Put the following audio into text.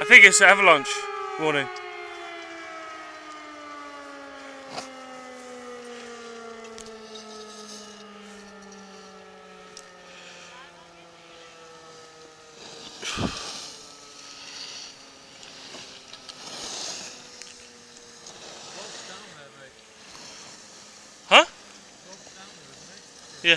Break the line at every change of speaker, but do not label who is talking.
I think it's avalanche warning. Huh? Yeah.